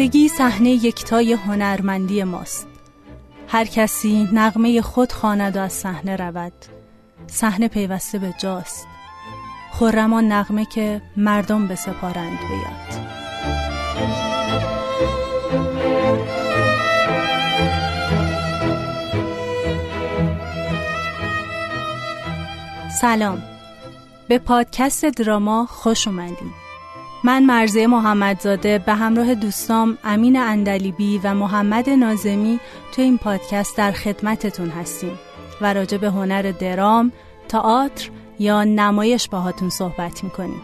زندگی صحنه یکتای هنرمندی ماست. هر کسی نغمه خود خواند و از صحنه رود. صحنه پیوسته به جاست. خرمان نغمه که مردم به سپارند بیاد. سلام. به پادکست دراما خوش اومدید من مرزه محمدزاده به همراه دوستام امین اندلیبی و محمد نازمی تو این پادکست در خدمتتون هستیم و راجع به هنر درام، تئاتر یا نمایش باهاتون صحبت می‌کنیم.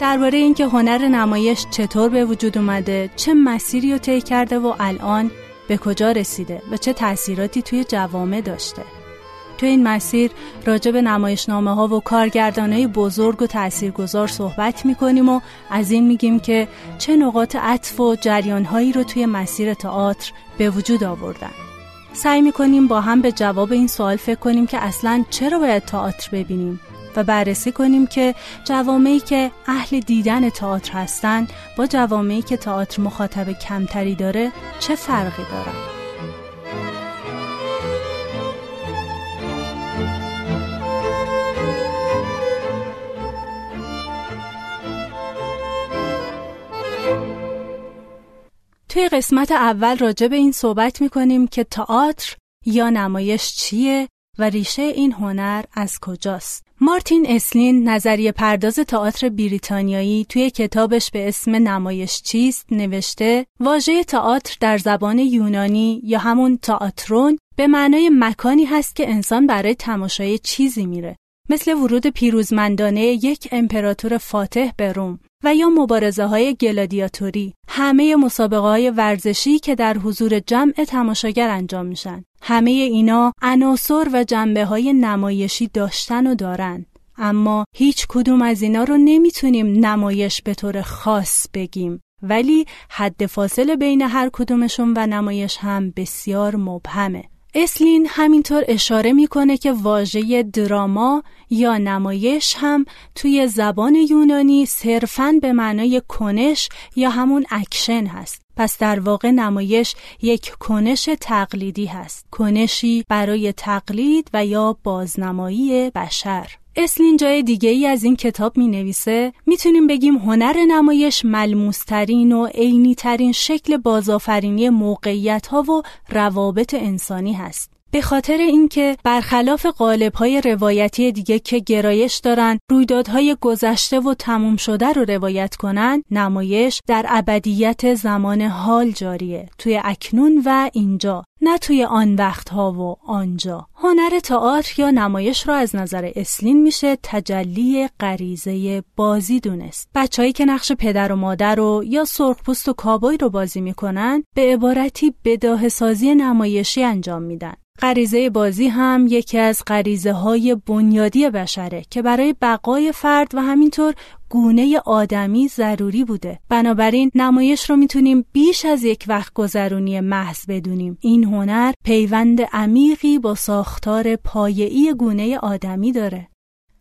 درباره اینکه هنر نمایش چطور به وجود اومده، چه مسیری رو طی کرده و الان به کجا رسیده و چه تأثیراتی توی جوامع داشته. تو این مسیر راجع به نمایشنامه ها و کارگردانای بزرگ و تاثیرگذار صحبت می‌کنیم و از این میگیم که چه نقاط عطف و جریان هایی رو توی مسیر تئاتر به وجود آوردن. سعی می‌کنیم با هم به جواب این سوال فکر کنیم که اصلا چرا باید تئاتر ببینیم و بررسی کنیم که جوامعی که اهل دیدن تئاتر هستن با جوامعی که تئاتر مخاطب کمتری داره چه فرقی دارن. قسمت اول راجع به این صحبت می‌کنیم که تئاتر یا نمایش چیه و ریشه این هنر از کجاست. مارتین اسلین نظریه پرداز تئاتر بریتانیایی توی کتابش به اسم نمایش چیست نوشته واژه تئاتر در زبان یونانی یا همون تئاترون به معنای مکانی هست که انسان برای تماشای چیزی میره مثل ورود پیروزمندانه یک امپراتور فاتح به روم و یا مبارزه های گلادیاتوری. همه مسابقه های ورزشی که در حضور جمع تماشاگر انجام میشن. همه اینا عناصر و جنبه های نمایشی داشتن و دارن. اما هیچ کدوم از اینا رو نمی‌تونیم نمایش به طور خاص بگیم. ولی حد فاصله بین هر کدومشون و نمایش هم بسیار مبهمه. اسلین همینطور اشاره می‌کنه که واژه drama یا نمایش هم توی زبان یونانی صرفاً به معنای کنش یا همون اکشن هست. پس در واقع نمایش یک کنش تقلیدی هست. کنشی برای تقلید و یا بازنمایی بشر. اسلین جای دیگه ای از این کتاب می نویسه می‌تونیم بگیم هنر نمایش ملموسترین و عینی ترین شکل بازآفرینی موقعیت ها و روابط انسانی هست. به خاطر اینکه برخلاف های روایتی دیگه که گرایش دارن رویدادهای گذشته و تموم شده رو روایت کنن نمایش در ابدیت زمان حال جاریه. توی اکنون و اینجا نه توی آن وقت ها و آنجا. هنر تئاتر یا نمایش را از نظر اسلین میشه تجلی غریزه بازی دونست. بچههایی که نقش پدر و مادر رو یا سرخپوست و کابوی رو بازی می‌کنن به عبارتی بداه سازی نمایشی انجام میدن. غریزه بازی هم یکی از غریزه های بنیادی بشره که برای بقای فرد و همینطور گونه آدمی ضروری بوده. بنابراین نمایش رو می‌تونیم بیش از یک وقت گذرونی محض بدونیم. این هنر پیوند عمیقی با ساختار پایه‌ای گونه آدمی داره.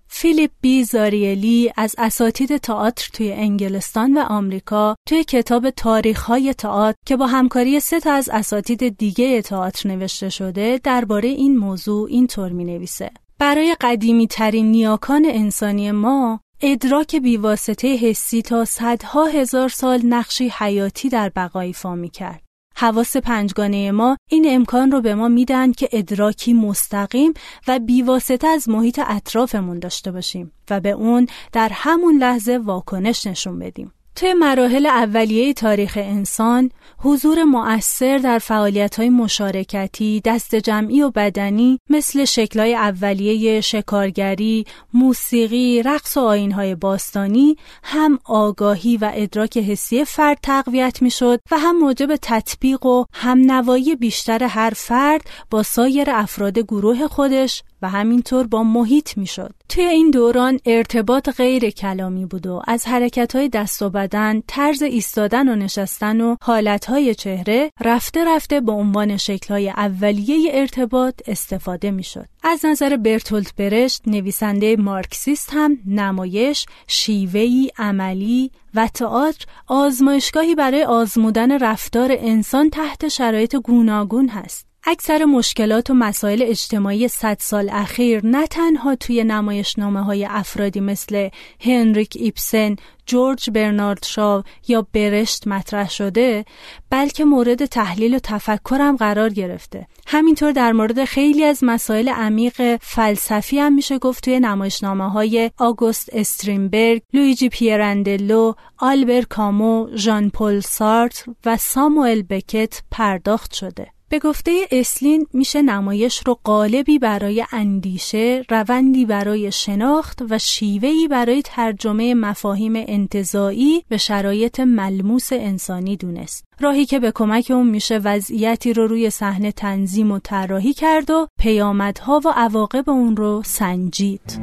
فیلیپ بی زاریلی از اساتید تئاتر توی انگلستان و آمریکا توی کتاب تاریخ های تئاتر که با همکاری سه تا از اساتید دیگه تئاتر نوشته شده درباره این موضوع اینطور می نویسه. برای قدیمی ترین نیاکان انسانی ما ادراک بیواسطه حسی تا صدها هزار سال نقشی حیاتی در بقای فامی کرد. حواس پنجگانه ما این امکان رو به ما میدن که ادراکی مستقیم و بیواسطه از محیط اطرافمون داشته باشیم و به اون در همون لحظه واکنش نشون بدیم. توی مراحل اولیه تاریخ انسان حضور مؤثر در فعالیت‌های مشارکتی، دست جمعی و بدنی مثل شکل‌های اولیه شکارگری، موسیقی، رقص و آینهای باستانی هم آگاهی و ادراک حسی فرد تقویت می‌شد و هم موجب تطبیق و هم نوایی بیشتر هر فرد با سایر افراد گروه خودش و همینطور با محیط می‌شد. توی این دوران ارتباط غیر کلامی بود و از حرکت های دست و بدن، طرز ایستادن و نشستن و حالت های چهره رفته رفته به عنوان شکل های اولیه ارتباط استفاده می‌شد. از نظر برتولت برشت نویسنده مارکسیست هم نمایش شیوهی عملی و تئاتر آزمایشگاهی برای آزمودن رفتار انسان تحت شرایط گوناگون هست. اکثر مشکلات و مسائل اجتماعی صد سال اخیر نه تنها توی نمایشنامه های افرادی مثل هنریک ایپسن، جورج برنارد شاو یا برشت مطرح شده بلکه مورد تحلیل و تفکر قرار گرفته. همینطور در مورد خیلی از مسائل عمیق فلسفی هم میشه گفت توی نمایشنامه های آگوست استرینبرگ، لویجی پیرندلو، آلبر کامو، ژان پل سارتر و ساموئل بکت پرداخت شده. به گفته اسلین میشه نمایش رو قالبی برای اندیشه، روندی برای شناخت و شیوه‌ای برای ترجمه مفاهیم انتزاعی به شرایط ملموس انسانی دونست. راهی که به کمک اون میشه وضعیتی رو روی صحنه تنظیم و طراحی کرد و پیامدها و عواقب اون رو سنجید.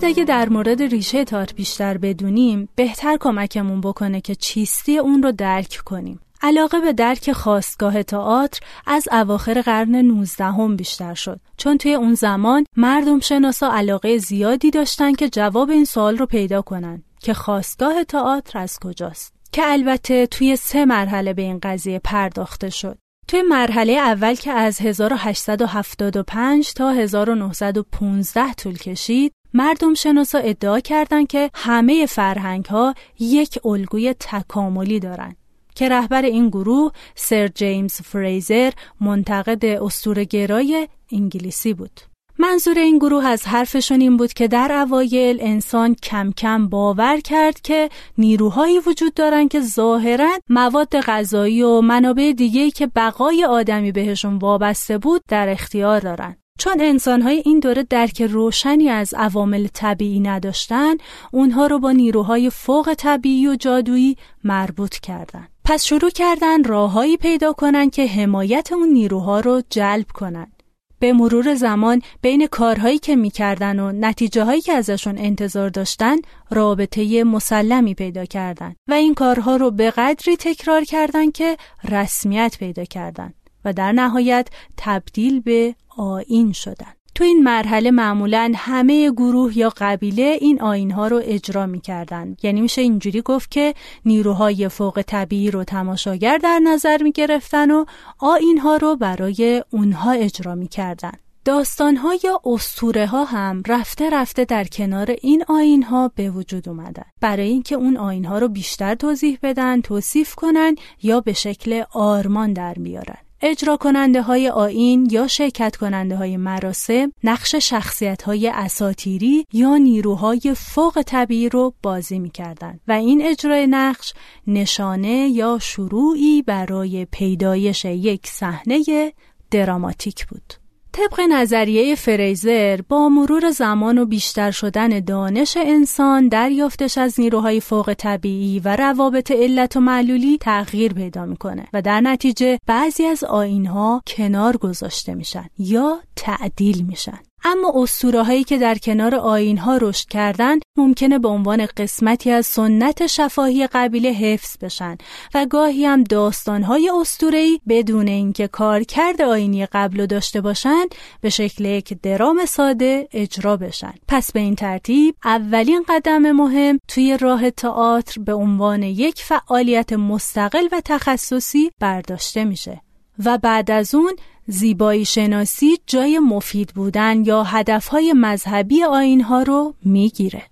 شاید اگه در مورد ریشه تئاتر بیشتر بدونیم بهتر کمکمون بکنه که چیستی اون رو درک کنیم. علاقه به درک خواستگاه تئاتر از اواخر قرن 19 هم بیشتر شد. چون توی اون زمان مردم شناسا علاقه زیادی داشتن که جواب این سوال رو پیدا کنن که خواستگاه تئاتر از کجاست. که البته توی سه مرحله به این قضیه پرداخته شد. توی مرحله اول که از 1875 تا 1915 طول کشید مردم شناسا ادعا کردند که همه فرهنگ ها یک الگوی تکاملی دارند که رهبر این گروه سر جیمز فریزر منتقد استورگرای انگلیسی بود. منظور این گروه از حرفشون این بود که در اوایل انسان کم کم باور کرد که نیروهایی وجود دارن که ظاهرا مواد غذایی و منابع دیگه که بقای آدمی بهشون وابسته بود در اختیار دارن. چون انسانهای این دوره درک روشنی از عوامل طبیعی نداشتن اونها رو با نیروهای فوق طبیعی و جادویی مربوط کردن. پس شروع کردن راههایی پیدا کنن که حمایت اون نیروها رو جلب کنن. به مرور زمان بین کارهایی که می‌کردن و نتیجه هایی که ازشون انتظار داشتن رابطه مسلمی پیدا کردن و این کارها رو به قدری تکرار کردن که رسمیت پیدا کردن و در نهایت تبدیل به آین شدن. تو این مرحله معمولا همه گروه یا قبیله این آین ها رو اجرا می‌کردن. یعنی میشه اینجوری گفت که نیروهای فوق طبیعی رو تماشاگر در نظر می گرفتن و آین ها رو برای اونها اجرا می‌کردن. داستان ها یا استوره ها هم رفته رفته در کنار این آین ها به وجود اومدن. برای اینکه اون آین ها رو بیشتر توضیح بدن توصیف کنن یا به شکل آرمان در بیارن. اجرا کننده های آین یا شرکت کننده های مراسم نقش شخصیت های اساتیری یا نیروهای فوق طبیعی رو بازی می‌کردند و این اجرای نقش نشانه یا شروعی برای پیدایش یک صحنه دراماتیک بود. طبق نظریه فریزر با مرور زمان و بیشتر شدن دانش انسان دریافتش از نیروهای فوق طبیعی و روابط علت و معلولی تغییر پیدا می‌کنه و در نتیجه بعضی از آینها کنار گذاشته میشن یا تعدیل میشن. اما اسطوره هایی که در کنار آین ها رشد کردن ممکنه به عنوان قسمتی از سنت شفاهی قبیله حفظ بشن و گاهی هم داستان های اسطوره‌ای بدون اینکه کارکرد آینی قبل داشته باشند به شکل یک درام ساده اجرا بشن. پس به این ترتیب اولین قدم مهم توی راه تئاتر به عنوان یک فعالیت مستقل و تخصصی برداشته میشه و بعد از اون زیبایی شناسی جای مفید بودن یا هدفهای مذهبی آینها رو می‌گیره.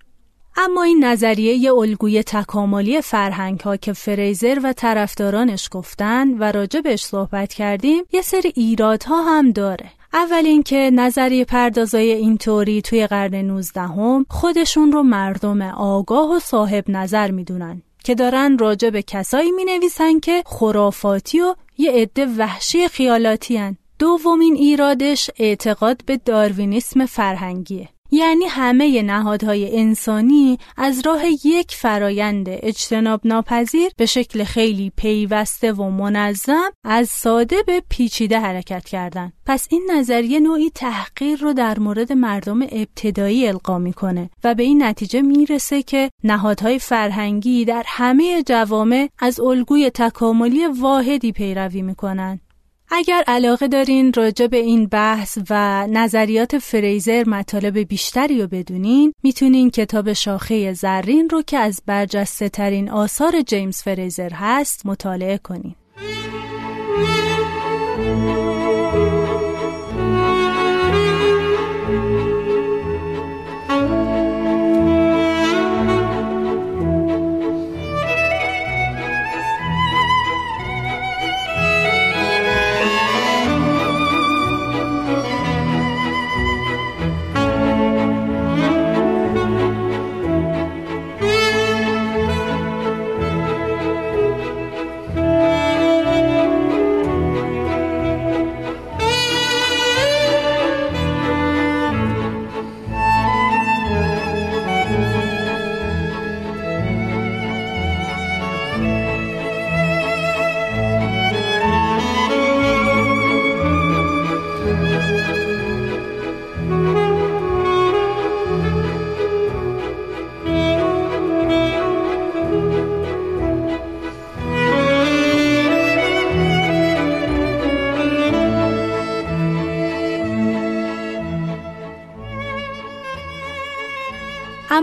اما این نظریه یه الگوی تکاملی فرهنگ ها که فریزر و طرفدارانش گفتن و راجع بهش صحبت کردیم یه سری ایرادها هم داره. اول اینکه نظریه پردازای اینطوری توی قرن 19 هم خودشون رو مردم آگاه و صاحب نظر می‌دونن که دارن راجع به کسایی می نویسن که خرافاتی و یه عده وحشی خیالاتی هن. دومین ایرادش اعتقاد به داروینیسم فرهنگیه. یعنی همه نهادهای انسانی از راه یک فرایند اجتناب ناپذیر به شکل خیلی پیوسته و منظم از ساده به پیچیده حرکت کردن. پس این نظریه نوعی تحقیر رو در مورد مردم ابتدایی القا می‌کنه و به این نتیجه می‌رسه که نهادهای فرهنگی در همه جوامع از الگوی تکاملی واحدی پیروی می‌کنن. اگر علاقه دارین راجع به این بحث و نظریات فریزر مطالب بیشتری رو بدونین می‌تونین کتاب شاخه زرین رو که از برجسته ترین آثار جیمز فریزر هست مطالعه کنین.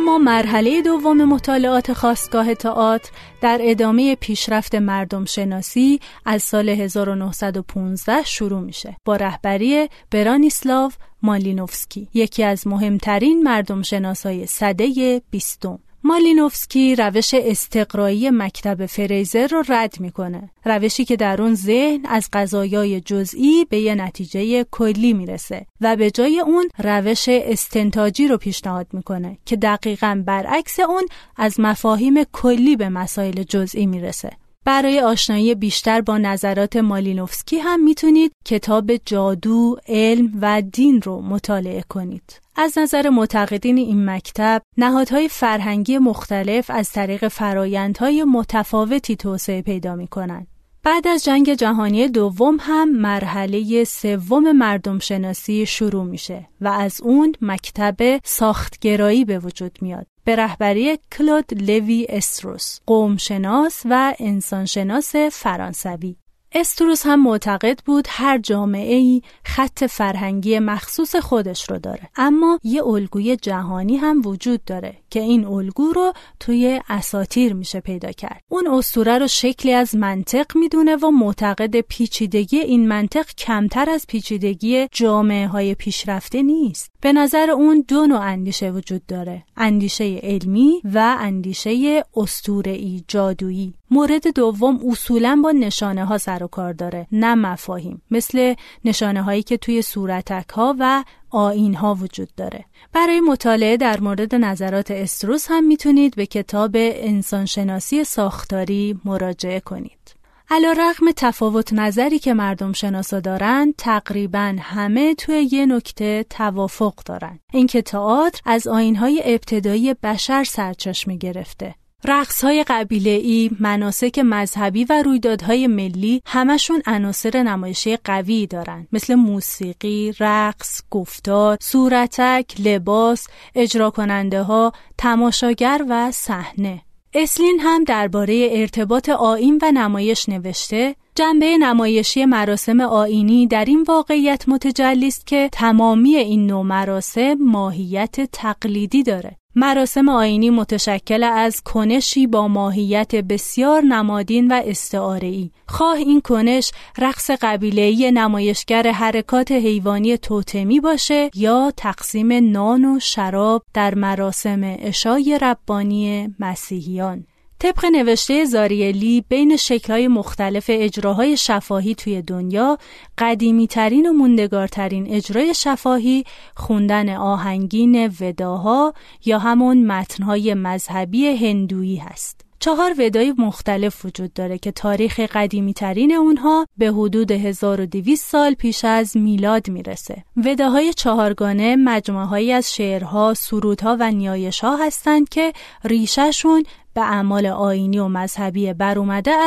اما مرحله دوم مطالعات خواستگاه تئاتر در ادامه پیشرفت مردم شناسی از سال 1915 شروع میشه. با رهبری برانیسلاو مالینوفسکی یکی از مهمترین مردم شناسای صده بیستم. مالینوفسکی روش استقرایی مکتب فریزر رو رد می‌کنه. روشی که در اون ذهن از قضایای جزئی به یه نتیجه کلی می‌رسه و به جای اون روش استنتاجی رو پیشنهاد می‌کنه که دقیقا برعکس اون از مفاهیم کلی به مسائل جزئی می‌رسه. برای آشنایی بیشتر با نظرات مالینوفسکی هم می‌تونید کتاب جادو، علم و دین رو مطالعه کنید. از نظر معتقدین این مکتب نهادهای فرهنگی مختلف از طریق فرایندهای متفاوتی توسعه پیدا می کنند. بعد از جنگ جهانی دوم هم مرحله سوم مردم شناسی شروع میشه و از اون مکتب ساختگرایی به وجود میاد به رهبری کلود لوی استروس قومشناس و انسانشناس فرانسوی. استروس هم معتقد بود هر جامعه ای خط فرهنگی مخصوص خودش رو داره. اما یه الگوی جهانی هم وجود داره که این الگو رو توی اساتیر میشه پیدا کرد. اون اسطوره رو شکلی از منطق می‌دونه و معتقد پیچیدگی این منطق کمتر از پیچیدگی جامعه های پیشرفته نیست. به نظر اون دو نوع اندیشه وجود داره اندیشه علمی و اندیشه اسطوره‌ای جادویی. مورد دوم اصولا با نشانه ها سر و کار داره نه مفاهیم. مثل نشانه هایی که توی صورتک ها و آین ها وجود داره. برای مطالعه در مورد نظرات استروس هم می‌تونید به کتاب انسانشناسی ساختاری مراجعه کنید. علا رغم تفاوت نظری که مردم شناسا دارن تقریبا همه توی یه نکته توافق دارن. اینکه تئاتر از آینهای ابتدایی بشر سرچشمه گرفته. رقص های قبیله ای، مناسک مذهبی و رویدادهای ملی همشون عناصر نمایشی قوی دارن مثل موسیقی، رقص، گفتار، صورتک، لباس، اجرا کننده ها، تماشاگر و صحنه. اسلین هم درباره ارتباط آین و نمایش نوشته جنبه نمایشی مراسم آینی در این واقعیت متجلی است که تمامی این نوع مراسم ماهیت تقلیدی داره مراسم آینی متشکل از کنشی با ماهیت بسیار نمادین و استعاره‌ای. خواه این کنش رقص قبیله‌ای نمایشگر حرکات حیوانی توتمی باشه یا تقسیم نان و شراب در مراسم اشای ربانی مسیحیان. طبق نوشته زاریلی بین شکلهای مختلف اجراهای شفاهی توی دنیا قدیمیترین و موندگارترین اجرای شفاهی خوندن آهنگین وداها یا همون متنهای مذهبی هندویی هست. چهار ودای مختلف وجود داره که تاریخ قدیمی ترین اونها به حدود 1200 سال پیش از میلاد می‌رسه. وداهای چهارگانه مجموعه از شعرها، سرودها و نیایشها هستند که ریشهشون به اعمال آینی و مذهبی بر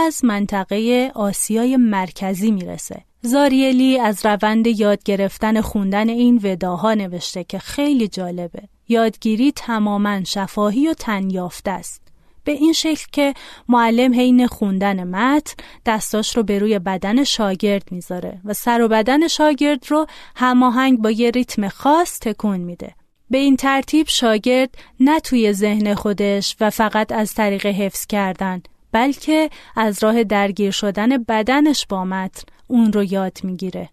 از منطقه آسیای مرکزی می‌رسه. زاریلی از روند یاد گرفتن خوندن این وداها نوشته که خیلی جالبه. یادگیری تماما شفاهی و تنیافته است. به این شکل که معلم حین خوندن متن دستاش رو به روی بدن شاگرد می‌ذاره و سر و بدن شاگرد رو هماهنگ با یه ریتم خاص تکون میده. به این ترتیب شاگرد نه توی ذهن خودش و فقط از طریق حفظ کردن بلکه از راه درگیر شدن بدنش با متن اون رو یاد می‌گیره.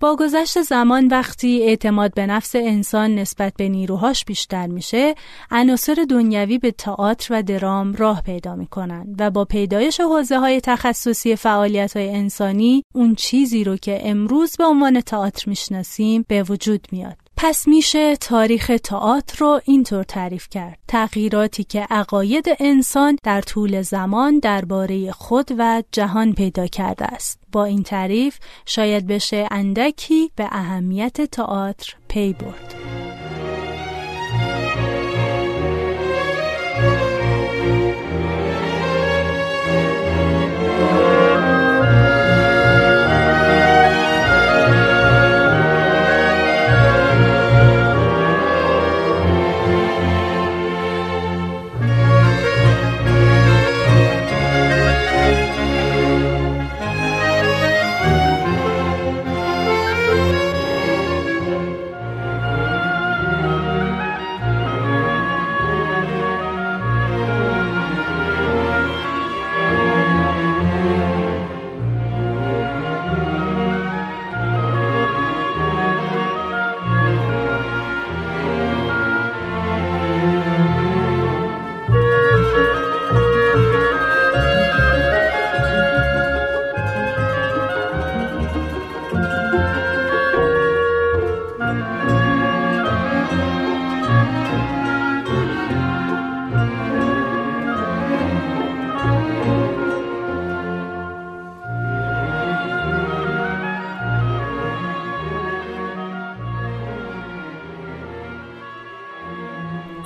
با گذشت زمان وقتی اعتماد به نفس انسان نسبت به نیروهاش بیشتر میشه، عناصر دنیوی به تئاتر و درام راه پیدا می‌کنن و با پیدایش حوزه های تخصصی فعالیت های انسانی اون چیزی رو که امروز به عنوان تئاتر می‌شناسیم به وجود میاد. پس میشه تاریخ تئاتر رو اینطور تعریف کرد. تغییراتی که عقاید انسان در طول زمان درباره خود و جهان پیدا کرده است. با این تعریف شاید بشه اندکی به اهمیت تئاتر پی برد.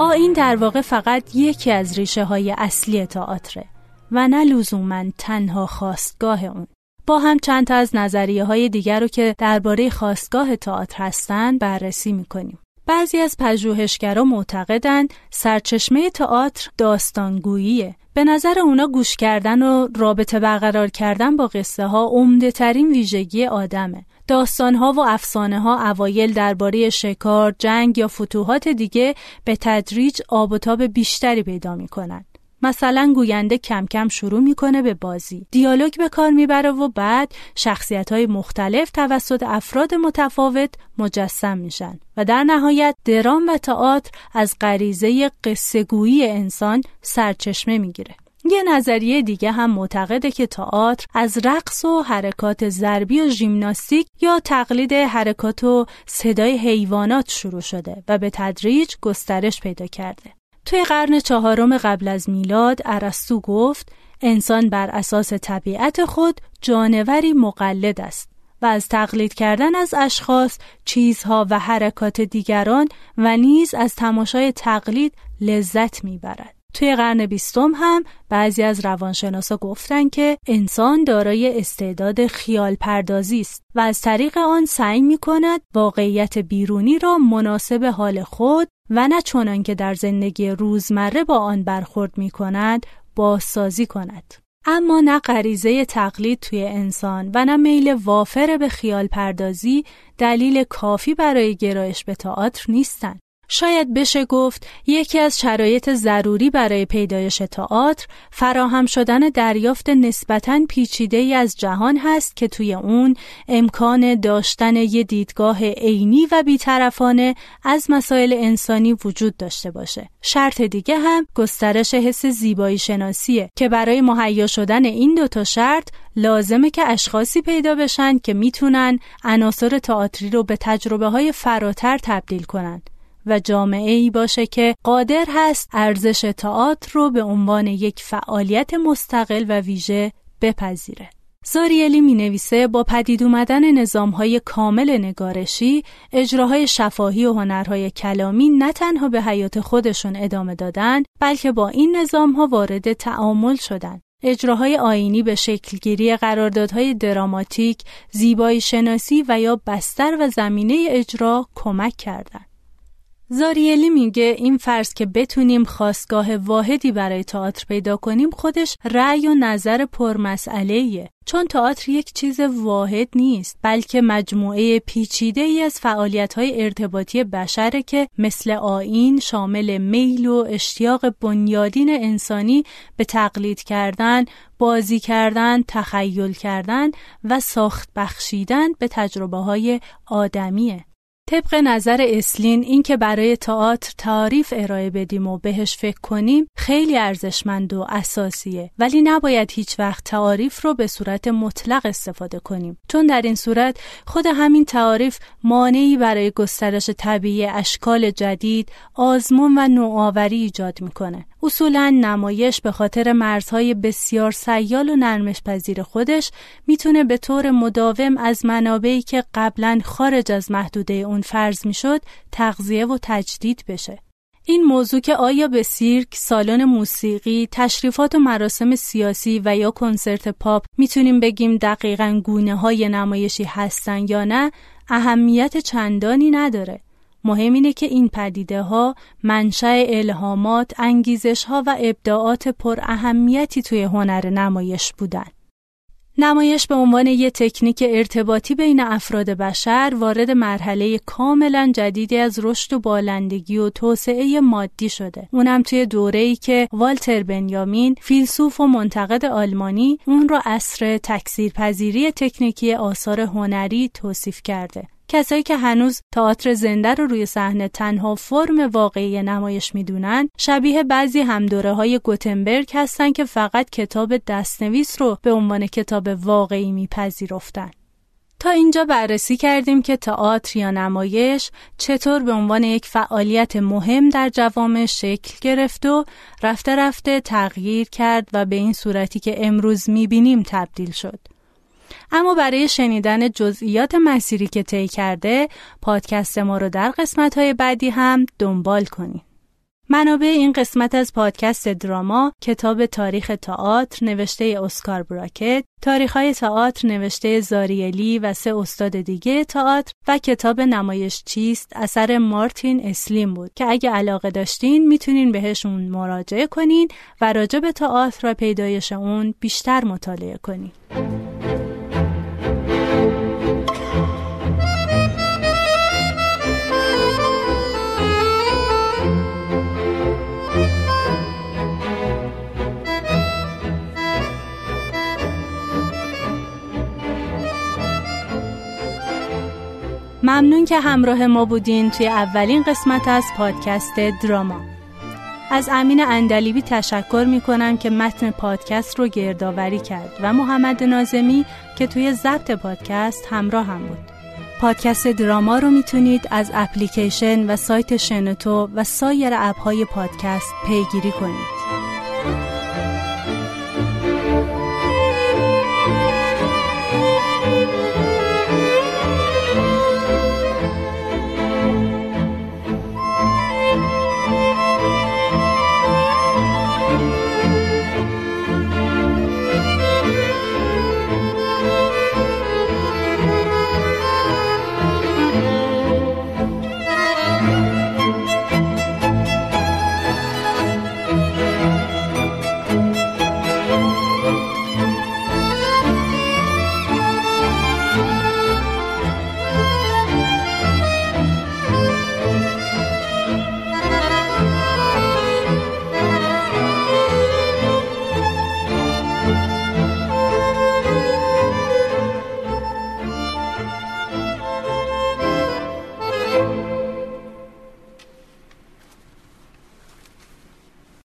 این در واقع فقط یکی از ریشه های اصلی تئاتره و نه لزوما تنها خواستگاه اون. با هم چند تا از نظریه های دیگر رو که درباره خواستگاه تئاتر هستند بررسی می‌کنیم. بعضی از پژوهشگرا معتقدند سرچشمه تئاتر داستانگوییه. به نظر اونا گوش کردن و رابطه برقرار کردن با قصه ها عمده ترین ویژگی آدمه. داستانها و افسانه ها اوایل درباره شکار، جنگ یا فتوحات دیگه به تدریج آب و تاب بیشتری پیدا می‌کنن. مثلا گوینده کم کم شروع می‌کنه به بازی دیالوگ به کار می‌بره و بعد شخصیت های مختلف توسط افراد متفاوت مجسم میشن و در نهایت درام و تئاتر از غریزه قصهگویی انسان سرچشمه می‌گیره یه نظریه دیگه هم معتقده که تئاتر از رقص و حرکات ضربی و ژیمناستیک یا تقلید حرکات و صدای حیوانات شروع شده و به تدریج گسترش پیدا کرده. توی قرن چهارم قبل از میلاد ارسطو گفت انسان بر اساس طبیعت خود جانوری مقلد است و از تقلید کردن از اشخاص، چیزها و حرکات دیگران و نیز از تماشای تقلید لذت می‌برد. توی قرن بیستم هم بعضی از روانشناسا گفتن که انسان دارای استعداد خیال پردازی است و از طریق آن سعی می کند واقعیت بیرونی را مناسب حال خود و نه چنان که در زندگی روزمره با آن برخورد می کند بازسازی کند. اما نه غریزه تقلید توی انسان و نه میل وافر به خیال پردازی دلیل کافی برای گرایش به تئاتر نیستند. شاید بشه گفت یکی از شرایط ضروری برای پیدایش تئاتر فراهم شدن دریافت نسبتاً پیچیده ای از جهان هست که توی اون امکان داشتن یه دیدگاه عینی و بیطرفانه از مسائل انسانی وجود داشته باشه. شرط دیگه هم گسترش حس زیبایی شناسیه که برای مهیا شدن این دوتا شرط لازمه که اشخاصی پیدا بشن که می‌تونن عناصر تئاتری رو به تجربه های فراتر تبدیل کنند. و جامعه ای باشه که قادر هست ارزش تئاتر رو به عنوان یک فعالیت مستقل و ویژه بپذیره. زاریلی می نویسه با پدید اومدن نظام های کامل نگارشی، اجراهای شفاهی و هنرهای کلامی نه تنها به حیات خودشون ادامه دادن، بلکه با این نظام ها وارد تعامل شدن. اجراهای آینی به شکلگیری قراردادهای دراماتیک، زیبایی شناسی و یا بستر و زمینه اجرا کمک کردند. زاریلی میگه این فرض که بتونیم خواستگاه واحدی برای تئاتر پیدا کنیم خودش رأی و نظر پرمسئله چون تئاتر یک چیز واحد نیست بلکه مجموعه پیچیده ای از فعالیت های ارتباطی بشره که مثل آین شامل میل و اشتیاق بنیادین انسانی به تقلید کردن، بازی کردن، تخیل کردن و ساخت بخشیدن به تجربه های آدمیه. طبق نظر اسلین این که برای تئاتر تعریف ارائه بدیم و بهش فکر کنیم خیلی ارزشمند و اساسیه. ولی نباید هیچ وقت تعاریف رو به صورت مطلق استفاده کنیم. چون در این صورت خود همین تعاریف مانعی برای گسترش طبیعی اشکال جدید آزمون و نوآوری ایجاد می‌کنه. اصولا نمایش به خاطر مرزهای بسیار سیال و نرمش پذیر خودش می‌تونه به طور مداوم از منابعی که قبلا خارج از محدوده اون فرض می‌شد تغذیه و تجدید بشه. این موضوع که آیا به سیرک، سالن موسیقی، تشریفات و مراسم سیاسی و یا کنسرت پاپ می‌تونیم بگیم دقیقا گونه های نمایشی هستن یا نه اهمیت چندانی نداره. مهم اینه که این پدیده ها منشأ الهامات، انگیزش ها و ابداعات پر اهمیتی توی هنر نمایش بودن. نمایش به عنوان یک تکنیک ارتباطی بین افراد بشر وارد مرحله کاملا جدیدی از رشد و بالندگی و توسعه مادی شده. اونم توی دوره‌ای که والتر بنیامین فیلسوف و منتقد آلمانی اون رو عصر تکثیرپذیری تکنیکی آثار هنری توصیف کرده. کسایی که هنوز تئاتر زنده رو روی صحنه تنها فرم واقعی نمایش می‌دونن شبیه بعضی همدوره های گوتنبرگ هستن که فقط کتاب دستنویس رو به عنوان کتاب واقعی میپذیرفتن تا اینجا بررسی کردیم که تئاتر یا نمایش چطور به عنوان یک فعالیت مهم در جوامع شکل گرفت و رفته رفته تغییر کرد و به این صورتی که امروز می‌بینیم تبدیل شد. اما برای شنیدن جزئیات مسیری که طی کرده پادکست ما رو در قسمت های بعدی هم دنبال کنید. منابع این قسمت از پادکست دراما کتاب تاریخ تئاتر نوشته اسکار براکت، تاریخ های تئاتر نوشته زاریلی و سه استاد دیگه تئاتر و کتاب نمایش چیست اثر مارتین اسلیم بود که اگه علاقه داشتین می‌تونین بهشون مراجعه کنین و راجع به تئاتر و پیدایش اون بیشتر مطالعه کنین. ممنون که همراه ما بودین توی اولین قسمت از پادکست دراما. از امین اندلیبی تشکر می کنم که متن پادکست رو گردآوری کرد و محمد نازمی که توی ضبط پادکست همراه هم بود. پادکست دراما رو می‌تونید از اپلیکیشن و سایت شنوتو و سایر اپهای پادکست پیگیری کنید.